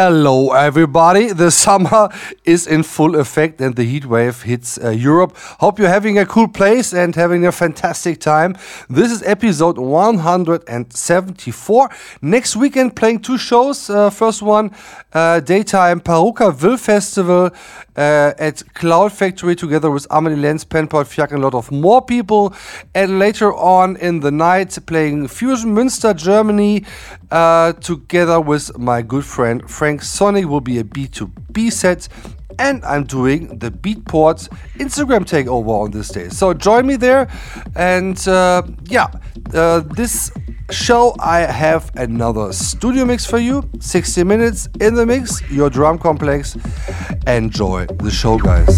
Hello, everybody. The summer is in full effect and the heat wave hits uh, Europe. Hope you're having a cool place and having a fantastic time. This is episode 174. Next weekend, playing two shows. Uh, first one, uh, daytime Parookaville Festival uh, at Cloud Factory together with Amelie Lens, Pan-Pot, FJAAK, and a lot of more people. And later on in the night, playing Fusion Münster, Germany, uh, together with my good friend Frank Sonic will be a B2B set and I'm doing the Beatport Instagram takeover on this day. So join me there. And uh, yeah, uh, this show I have another studio mix for you 60 minutes in the mix, your Drumcomplexx. Enjoy the show, guys.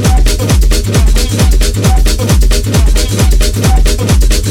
Thank you.